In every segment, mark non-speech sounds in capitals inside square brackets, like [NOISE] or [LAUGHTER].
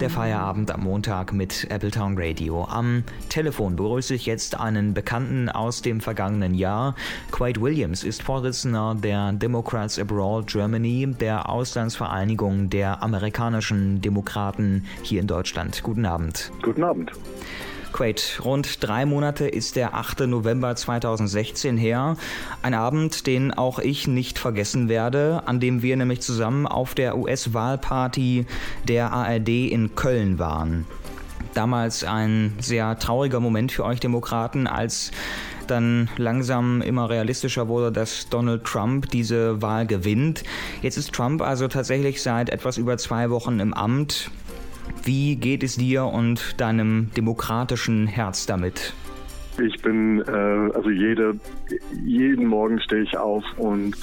Der Feierabend am Montag mit Appletown Radio. Am Telefon begrüße ich jetzt einen Bekannten aus dem vergangenen Jahr. Quaid Williams ist Vorsitzender der Democrats Abroad Germany, der Auslandsvereinigung der amerikanischen Demokraten hier in Deutschland. Guten Abend. Guten Abend. Quaid, rund drei Monate ist der 8. November 2016 her. Ein Abend, den auch ich nicht vergessen werde, an dem wir nämlich zusammen auf der US-Wahlparty der ARD in Köln waren. Damals ein sehr trauriger Moment für euch Demokraten, als dann langsam immer realistischer wurde, dass Donald Trump diese Wahl gewinnt. Jetzt ist Trump also tatsächlich seit etwas über zwei Wochen im Amt. Wie geht es dir und deinem demokratischen Herz damit? Ich bin, äh, also jede, jeden Morgen stehe ich auf und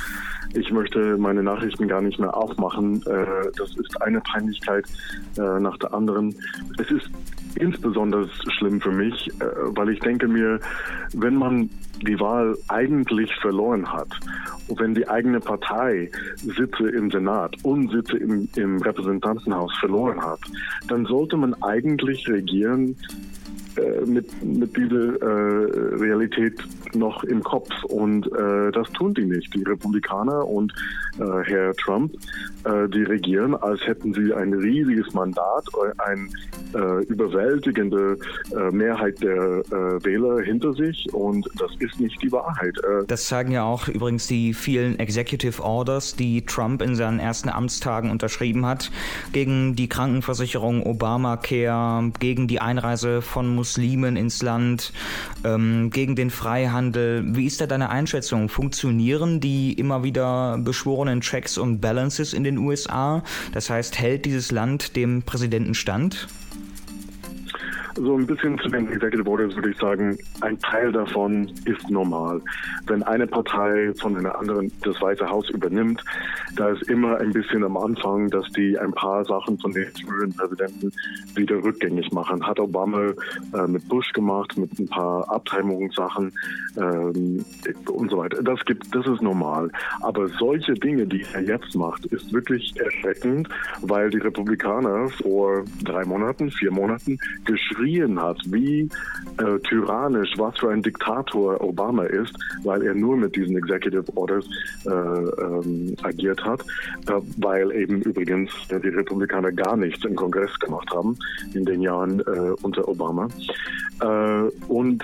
ich möchte meine Nachrichten gar nicht mehr aufmachen. Äh, das ist eine Peinlichkeit äh, nach der anderen. Es ist insbesondere schlimm für mich, äh, weil ich denke mir, wenn man die Wahl eigentlich verloren hat und wenn die eigene Partei Sitze im Senat und Sitze im, im Repräsentantenhaus verloren hat, dann sollte man eigentlich regieren äh, mit, mit dieser äh, Realität noch im Kopf. Und äh, das tun die nicht. Die Republikaner und äh, Herr Trump, äh, die regieren, als hätten sie ein riesiges Mandat, eine äh, überwältigende Mehrheit der Wähler hinter sich. Und das ist nicht die Wahrheit. das sagen ja auch übrigens die vielen Executive Orders, die Trump in seinen ersten Amtstagen unterschrieben hat, gegen die Krankenversicherung Obamacare, gegen die Einreise von Muslimen Muslimen ins Land, ähm, gegen den Freihandel. Wie ist da deine Einschätzung? Funktionieren die immer wieder beschworenen Checks und Balances in den USA? Das heißt, hält dieses Land dem Präsidenten stand? So ein bisschen zu den Executive Orders würde ich sagen, ein Teil davon ist normal. Wenn eine Partei von einer anderen das Weiße Haus übernimmt, da ist immer ein bisschen am Anfang, dass die ein paar Sachen von den früheren Präsidenten wieder rückgängig machen. Hat Obama äh, mit Bush gemacht, mit ein paar Abtreibungssachen ähm, und so weiter. Das gibt, das ist normal. Aber solche Dinge, die er jetzt macht, ist wirklich erschreckend, weil die Republikaner vor drei Monaten, vier Monaten geschrieben geschrien hat, wie äh, tyrannisch, was für ein Diktator Obama ist, weil er nur mit diesen Executive Orders äh, ähm, agiert hat, äh, weil eben übrigens die Republikaner gar nichts im Kongress gemacht haben in den Jahren äh, unter Obama. Äh, und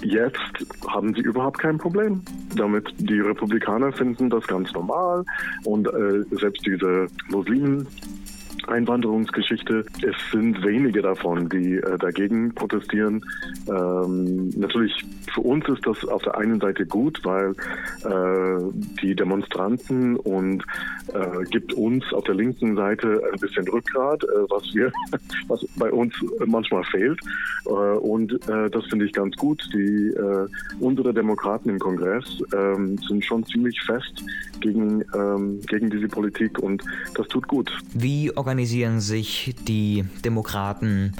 Jetzt haben sie überhaupt kein Problem damit. Die Republikaner finden das ganz normal und äh, selbst diese Muslimen Einwanderungsgeschichte. Es sind wenige davon, die äh, dagegen protestieren. Ähm, natürlich für uns ist das auf der einen Seite gut, weil äh, die Demonstranten und äh, gibt uns auf der linken Seite ein bisschen Rückgrat, äh, was wir, [LAUGHS] was bei uns manchmal fehlt. Äh, und äh, das finde ich ganz gut. Die unsere Demokraten im Kongress ähm, sind schon ziemlich fest gegen ähm, gegen diese Politik und das tut gut. Wie organisieren sich die Demokraten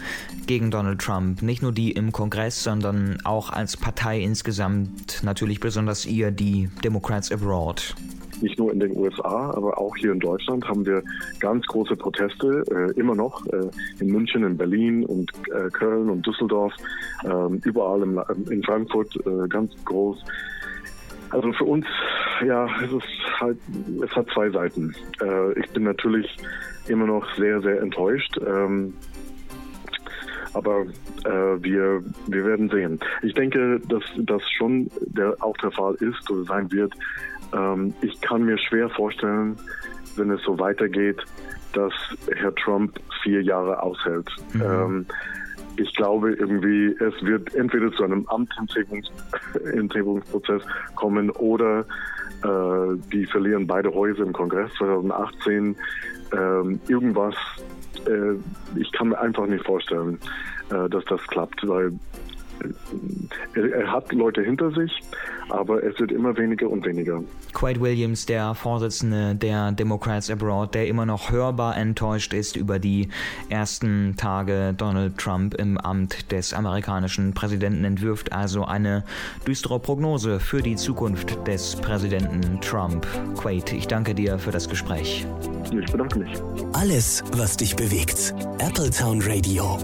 gegen Donald Trump? Nicht nur die im Kongress, sondern auch als Partei insgesamt, natürlich besonders ihr, die Democrats Abroad nicht nur in den USA, aber auch hier in Deutschland haben wir ganz große Proteste, äh, immer noch äh, in München, in Berlin und äh, Köln und Düsseldorf, ähm, überall im, in Frankfurt äh, ganz groß. Also für uns, ja, es ist halt, es hat zwei Seiten. Äh, ich bin natürlich immer noch sehr, sehr enttäuscht. Ähm, aber äh, wir, wir werden sehen. Ich denke, dass das schon der, auch der Fall ist oder sein wird. Ähm, ich kann mir schwer vorstellen, wenn es so weitergeht, dass Herr Trump vier Jahre aushält. Mhm. Ähm, ich glaube irgendwie, es wird entweder zu einem Amtsenthebungsprozess [LAUGHS] kommen oder die verlieren beide Häuser im Kongress 2018. Ähm, irgendwas, äh, ich kann mir einfach nicht vorstellen, äh, dass das klappt, weil er, er hat Leute hinter sich, aber es wird immer weniger und weniger. Quaid Williams, der Vorsitzende der Democrats Abroad, der immer noch hörbar enttäuscht ist über die ersten Tage Donald Trump im Amt des amerikanischen Präsidenten, entwirft also eine düstere Prognose für die Zukunft des Präsidenten Trump. Quaid, ich danke dir für das Gespräch. Ich bedanke mich. Alles, was dich bewegt. Appletown Radio.